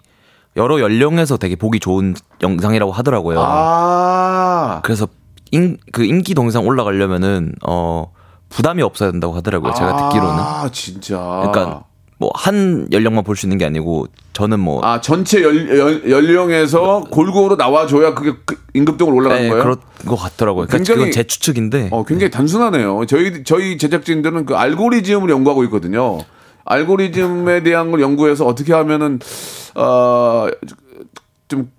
여러 연령에서 되게 보기 좋은 영상이라고 하더라고요. 아. 그래서 인, 그 인기 동영상 올라가려면은 어 부담이 없어야 된다고 하더라고요. 제가 듣기로는. 아, 진짜. 그러니까 뭐 한 연령만 볼 수 있는 게 아니고 저는 뭐 아, 전체 연, 연, 연령에서 골고루 나와줘야 그게 그 임급동으로 올라가는 네, 거예요? 그런 것 같더라고요. 그러니까 굉장히- 제 추측인데. 어, 굉장히 단순하네요. 저희, 저희 제작진들은 그 알고리즘을 연구하고 있거든요. 알고리즘에 대한 걸 연구해서 어떻게 하면은, 어, 좀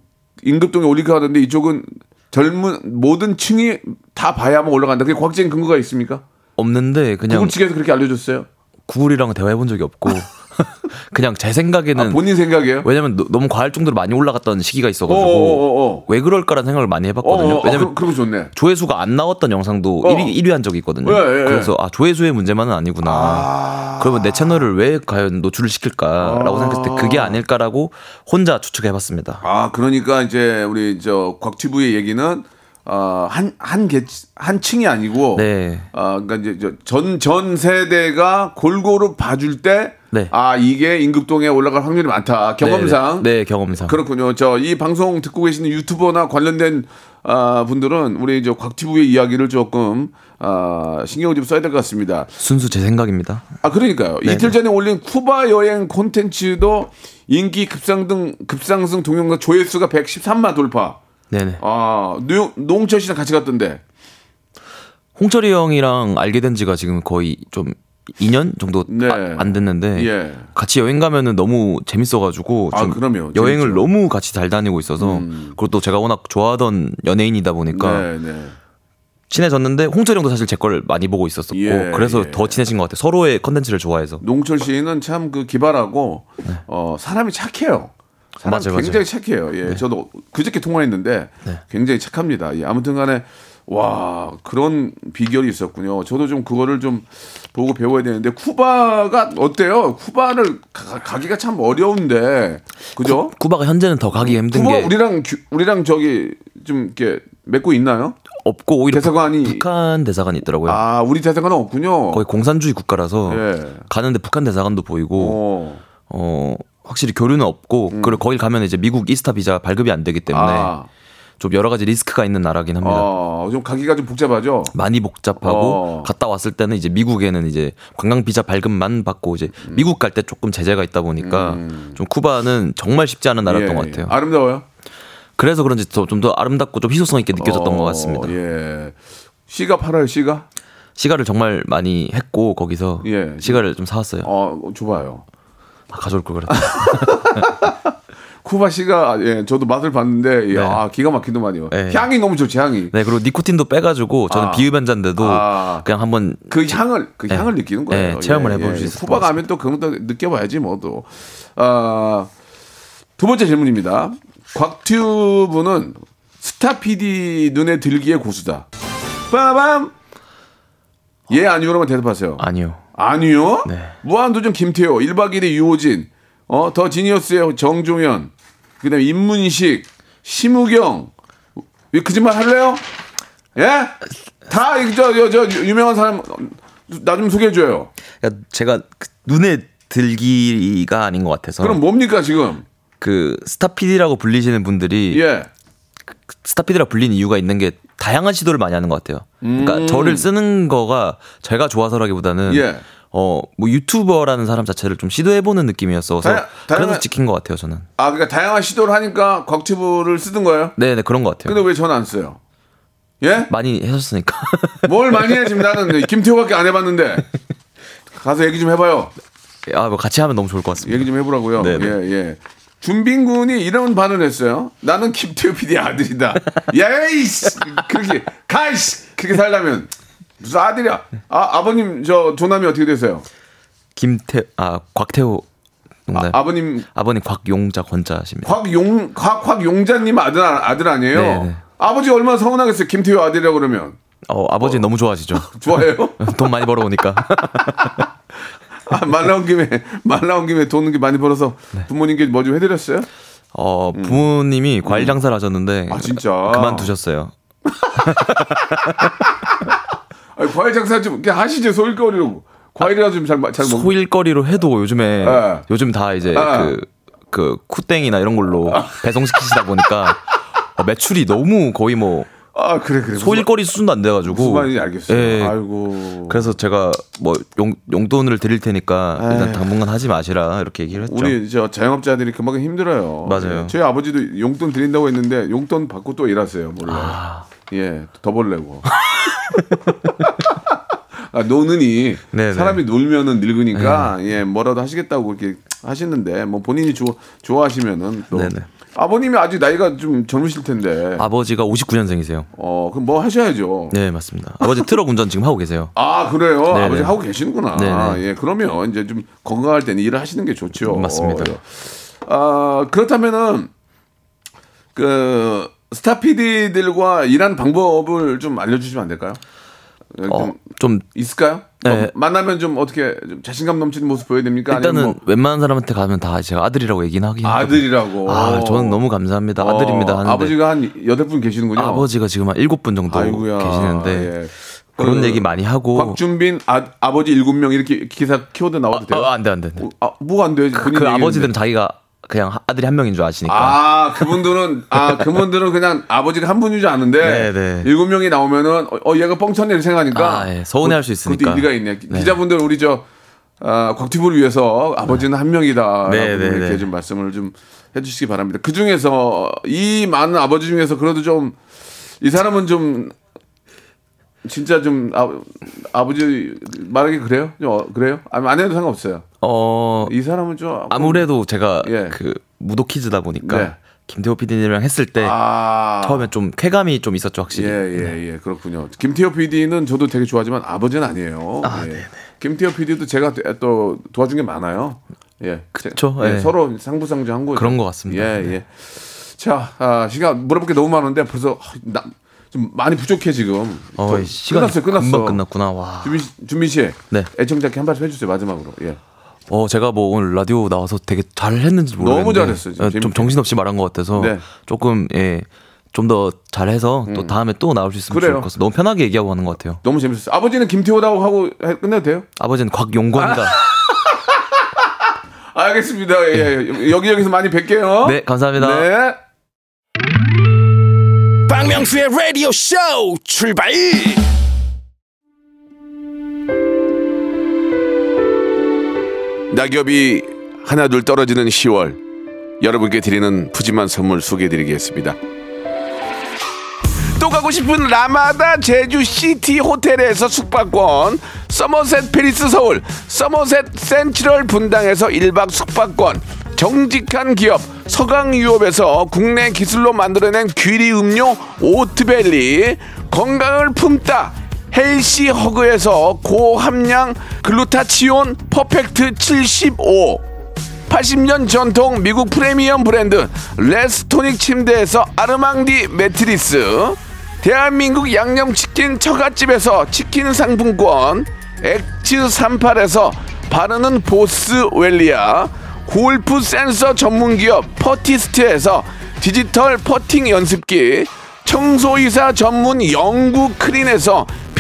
임급동에 올릴까 하는데 이쪽은 젊은, 모든 층이 다 봐야만 올라간다. 그게 과학적인 근거가 있습니까? 없는데 그냥 구글 측에서 그렇게 알려줬어요? 구글이랑 대화해 본 적이 없고 그냥 제 생각에는 아, 본인 생각이에요? 왜냐면 너, 무 과할 정도로 많이 올라갔던 시기가 있어가지고 어어어어. 왜 그럴까라는 생각을 많이 해봤거든요. 어, 어, 어, 왜냐면 그럼, 그럼 좋네. 조회수가 안 나왔던 영상도 어. 1위, 1위 한 적이 있거든요. 예, 예, 예. 그래서 아 조회수의 문제만은 아니구나. 그러면 내 채널을 왜 과연 노출을 시킬까라고 생각했을 때 그게 아닐까라고 혼자 추측해봤습니다. 아, 그러니까 이제 우리 저 곽튜브의 얘기는 어, 한, 한 개, 한 층이 아니고. 네. 아, 그러니까 이제 저 전, 전 세대가 골고루 봐줄 때. 네. 아, 이게 임급동에 올라갈 확률이 많다. 경험상. 네, 네, 경험상. 그렇군요. 저 이 방송 듣고 계시는 유튜버나 관련된 아, 분들은 우리 저 곽튜브의 이야기를 조금 아, 신경을 좀 써야 될 것 같습니다. 순수 제 생각입니다. 아 그러니까요. 네네. 이틀 전에 올린 쿠바 여행 콘텐츠도 인기 급상등 급상승 동영상 조회수가 113만 돌파. 네네. 아 노, 노홍철 씨랑 같이 갔던데. 홍철이 형이랑 알게 된 지가 지금 거의 좀 2년 정도 네. 아- 안 됐는데 예. 같이 여행 가면은 너무 재밌어가지고 아, 좀 그럼요. 여행을 재밌죠. 음. 너무 같이 잘 다니고 있어서 그리고 또 제가 워낙 좋아하던 연예인이다 보니까 네, 네. 친해졌는데 홍철이 형도 사실 제 걸 많이 보고 있었었고 예, 그래서 예. 더 친해진 것 같아요. 서로의 컨텐츠를 좋아해서 노홍철 씨는 참 그 기발하고 어 사람이 착해요. 사람 네. 맞아요, 네. 굉장히 착해요. 예, 저도 그저께 통화했는데 굉장히 착합니다. 예, 아무튼간에 와 그런 비결이 있었군요. 저도 좀 그거를 좀 보고 배워야 되는데 쿠바가 어때요? 쿠바를 가, 가기가 참 어려운데 그죠? 쿠바가 현재는 더 가기 힘든 쿠바 게 우리랑 규- 우리랑 저기 좀 이렇게 맺고 있나요? 없고 오히려 대사관이- 북한 대사관이 있더라고요. 아 우리 대사관은 없군요. 거의 공산주의 국가라서 예. 가는데 북한 대사관도 보이고 어. 어 확실히 교류는 없고 그리고 거길 가면 이제 미국 이스타 비자 발급이 안 되기 때문에 음. 아. 좀 여러 가지 리스크가 있는 나라긴 합니다. 어, 좀 가기가 좀 복잡하죠. 많이 복잡하고 어. 갔다 왔을 때는 이제 미국에는 이제 관광 비자 발급만 받고 이제 음. 미국 갈 때 조금 제재가 있다 보니까 좀 쿠바는 정말 쉽지 않은 나라였던 예, 것 같아요. 아름다워요? 그래서 그런지 좀더 아름답고 좀 희소성 있게 느껴졌던 어, 것 같습니다. 예. 씨가 팔아요, 씨가? 시가를 정말 많이 했고 거기서 예. 시가를 좀 사왔어요. 어, 좋아요. 아, 가져올 걸 그랬다. 쿠바 씨가 예, 저도 맛을 봤는데 예, 네. 아, 기가 막히더만요. 네. 향이 너무 좋지, 향이. 네 그리고 니코틴도 빼가지고 저는 아. 비흡연자인데도 아. 그냥 한번 그 향을 그 네. 향을 느끼는 거예요. 네, 체험을 해볼 수 있을 쿠바 것 가면 또 그런 것도 느껴봐야지 뭐도. 아, 두 번째 질문입니다. 곽튜브는 스타 PD 눈에 들기의 고수다. 빠밤. 예 아니요로만 대답하세요. 아니요. 아니요. 네. 무한도전 김태호, 1박 2일의 유호진, 어, 더 지니어스의 정종현, 그 다음에 임문식, 심우경. 왜 거짓말 할래요? 예? 다, 이- 저, 저, 저, 유명한 사람, 나 좀 소개해줘요. 그러니까 제가 그 눈에 들기가 아닌 것 같아서 그럼 뭡니까, 지금? 그 스타 PD라고 불리시는 분들이 예. 스타 PD라 불리는 이유가 있는 게 다양한 시도를 많이 하는 것 같아요. 그러니까 저를 쓰는 거가 제가 좋아서라기보다는 음. 예. 어 뭐 유튜버라는 사람 자체를 좀 시도해보는 느낌이었어서 다양- 다양한- 그래서 지킨 것 같아요 저는. 아, 그러니까 다양한 시도를 하니까 곽튜브를 쓰던 거예요? 네 네 그런 것 같아요. 근데 왜전안 써요? 예? 많이 하셨으니까. 뭘 많이 해 지금 나는 김태호밖에 안 해봤는데 가서 얘기 좀 해봐요. 아, 뭐 같이 하면 너무 좋을 것 같습니다. 얘기 좀 해보라고요. 네네. 예, 예. 준빈 군이 이런 반응을 했어요. 나는 김태호 PD 아들이다. 야이씨! 그렇게, 가이씨! 그렇게 살려면. 무슨 아들이야? 아, 아버님, 저, 조남이 어떻게 되세요? 김태 아 곽태호 농담. 아, 버님 아버님 곽용자 권자십니다. 곽용, 곽, 곽용자님 아들, 아들 아니에요? 네네. 아버지 얼마나 서운하겠어요. 김태호 아들이라고 그러면. 어, 아버지 너무 좋아하시죠. 좋아해요? 돈 많이 벌어오니까. 아, 말 나온 김에, 말 나온 김에 돈 많이 벌어서 네. 부모님께 뭐 좀 해드렸어요? 어, 부모님이 과일 장사를 하셨는데 아, 진짜? 그만두셨어요. 아니, 과일 장사 좀 하시죠. 소일거리로. 과일이라도 좀 잘, 잘 먹. 소일거리로 해도 요즘에 네. 요즘 다 이제 네. 그, 그 쿠땡이나 이런 걸로 배송시키시다 보니까 어, 매출이 너무 거의 뭐 아 그래 그래. 소일거리 수준도 안 돼가지고 무슨 말인지 알겠어요. 예. 아이고. 그래서 제가 뭐 용, 용돈을 드릴 테니까 일단 에이. 당분간 하지 마시라 이렇게 얘기를 했죠. 우리 저 자영업자들이 그만큼 힘들어요. 맞아요. 예. 저희 아버지도 용돈 드린다고 했는데 용돈 받고 또 일하세요. 몰라. 아. 예, 더 벌려고. 아, 노는이 네네. 사람이 놀면은 늙으니까 예 뭐라도 하시겠다고 이렇게 하시는데 뭐 본인이 좋 좋아하시면은 또 네네. 아버님이 아직 나이가 좀 젊으실 텐데 아버지가 59년생이세요. 어 그럼 뭐 하셔야죠. 네 맞습니다. 아버지 트럭 운전 지금 하고 계세요. 아 그래요? 네네. 아버지 하고 계시는구나. 네네. 예, 그러면 이제 좀 건강할 때는 일을 하시는 게 좋죠. 맞습니다. 어, 예. 아 그렇다면은 그 스타 PD들과 일하는 방법을 좀 알려주시면 안 될까요? 좀 어, 좀 있을까요? 네. 뭐 만나면 좀 어떻게 좀 자신감 넘치는 모습 보여야 됩니까? 일단은 뭐 웬만한 사람한테 가면 다 제가 아들이라고 얘기는 하긴. 아들이라고. 아 저는 너무 감사합니다. 어, 아들입니다 하는데 아버지가 한 여덟 분 계시는군요. 아버지가 지금 한 일곱 분 정도 아이고야. 계시는데 예. 그런 그 얘기 많이 하고 곽준빈 아, 아버지 일곱 명 이렇게 기사 키워드 나와도 돼요? 아, 안돼 안 돼. 아, 뭐가 안 돼요? 그, 그. 아버지들은 자기가 그냥 아들이 한 명인 줄 아시니까. 아, 그분들은, 아, 그분들은 그냥 아버지가 한 분인 줄 아는데, 네, 네. 일곱 명이 나오면은, 어, 어, 얘가 뻥쳤네, 이렇게 생각하니까. 아, 예, 서운해 할 수 있으니까. 그것도 일리가 있네. 네. 기자분들, 우리 저, 아, 곽튜브를 위해서 아버지는 한 명이다. 네, 네, 이렇게 네. 좀 말씀을 좀 해주시기 바랍니다. 그 중에서, 이 많은 아버지 중에서 그래도 좀, 이 사람은 좀, 진짜 좀, 아, 아버지 말하기 그래요? 좀 어, 그래요? 아니, 안 해도 상관없어요. 어 이 사람은 좀. 아무래도 제가 예. 그 무도 퀴즈다 보니까 네. 김태호 PD님이랑 했을 때 아. 처음에 좀 쾌감이 좀 있었죠 확실히. 예, 예, 예, 그렇군요. 김태호 PD는 저도 되게 좋아하지만 아버지는 아니에요. 아, 예. 네네. 김태호 PD도 제가 또 도와준 게 많아요. 예. 그쵸, 예, 예. 서로 상부상조 한 거죠. 그런 것 같습니다. 예, 네. 예. 자, 아, 시간 물어볼 게 너무 많은데 벌써 아, 나, 좀 많이 부족해 지금. 어, 더- 시간 끝났어요, 끝났어. 끝났구나. 와. 준비 씨- 준비 씨, 네. 애청자께 한 말씀 해주세요 마지막으로. 예. 어 제가 뭐 오늘 라디오 나와서 되게 잘 했는지 모르겠는데 너무 잘했어요, 예, 좀. 정신없이 말한 것 같아서 네. 조금 예. 좀 더 잘해서 또 다음에 또 나올 수 있으면 음. 그래요. 좋을 것 같아요. 너무 편하게 얘기하고 하는 것 같아요. 너무 재밌었어요. 아버지는 김태호라고 하고 해- 끝내도 돼요? 아버지는 곽용권이다. 알겠습니다. 예, 예. 여기 여기서 많이 뵐게요. 네, 감사합니다. 네. 박명수의 라디오 쇼 출발 낙엽이 하나둘 떨어지는 10월 여러분께 드리는 푸짐한 선물 소개해드리겠습니다. 또 가고 싶은 라마다 제주 시티 호텔에서 숙박권, 서머셋 팰리스 서울, 서머셋 센트럴 분당에서 1박 숙박권, 정직한 기업 서강유업에서 국내 기술로 만들어낸 귀리 음료 오트벨리, 건강을 품다 헬시 허그에서 고함량 글루타치온 퍼펙트 75 80년 전통 미국 프리미엄 브랜드 레스토닉 침대에서 아르망디 매트리스. 대한민국 양념치킨 처갓집에서 치킨 상품권. 엑츠 38에서 바르는 보스웰리아. 골프 센서 전문기업 퍼티스트에서 디지털 퍼팅 연습기. 청소이사 전문 영구 크린에서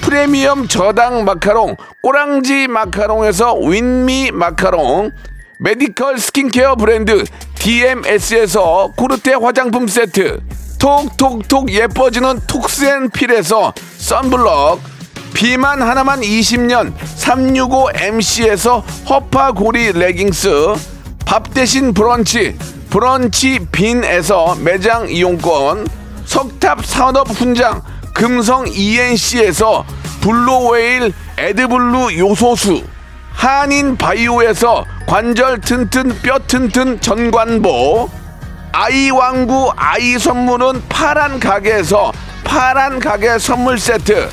프리미엄 저당 마카롱 꼬랑지 마카롱에서 윈미 마카롱 메디컬 스킨케어 브랜드 DMS에서 코르테 화장품 세트 톡톡톡 예뻐지는 톡스앤필에서 썬블럭 비만 하나만 20년 365MC에서 허파고리 레깅스 밥 대신 브런치 브런치 빈에서 매장 이용권 석탑 산업 훈장 금성 ENC에서 블루웨일 에드블루 요소수 한인 바이오에서 관절 튼튼 뼈 튼튼 전관보 아이 왕구 아이 선물은 파란 가게에서 파란 가게 선물 세트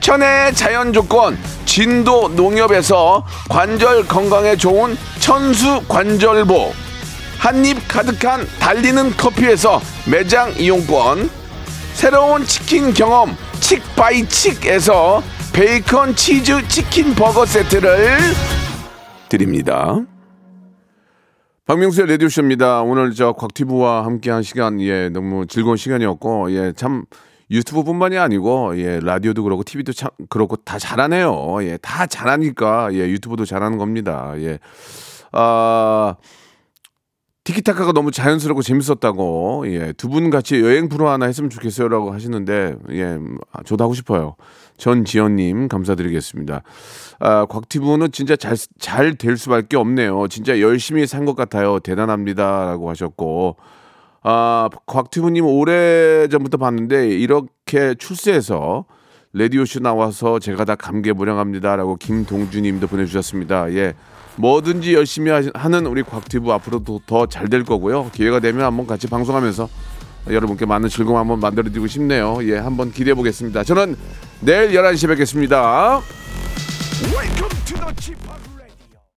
천혜의 자연 조건 진도 농협에서 관절 건강에 좋은 천수 관절보 한입 가득한 달리는 커피에서 매장 이용권 새로운 치킨 경험 칙바이칙에서 베이컨 치즈 치킨 버거 세트를 드립니다. 박명수의 라디오쇼입니다. 오늘 저 곽티브와 함께한 시간 예 너무 즐거운 시간이었고 예참 유튜브뿐만이 아니고 예 라디오도 그렇고 TV도 참 그렇고 다 잘하네요. 예다 잘하니까 예 유튜브도 잘하는 겁니다. 예. 아 티키타카가 너무 자연스럽고 재밌었다고 예, 두 분 같이 여행 프로 하나 했으면 좋겠어요라고 하시는데 예, 아, 저도 하고 싶어요. 전지현님 감사드리겠습니다. 아, 곽티브는 진짜 잘 잘 될 수밖에 없네요. 진짜 열심히 산 것 같아요. 대단합니다라고 하셨고 아, 곽튜브님 오래 전부터 봤는데 이렇게 출세해서 레디오쇼 나와서 제가 다 감개무량합니다라고 김동주님도 보내주셨습니다. 예, 뭐든지 열심히 하- 하는 우리 곽튜브 앞으로도 더 잘 될 거고요. 기회가 되면 한번 같이 방송하면서 여러분께 많은 즐거움 한번 만들어드리고 싶네요. 예, 한번 기대해 보겠습니다. 저는 내일 11시에 뵙겠습니다.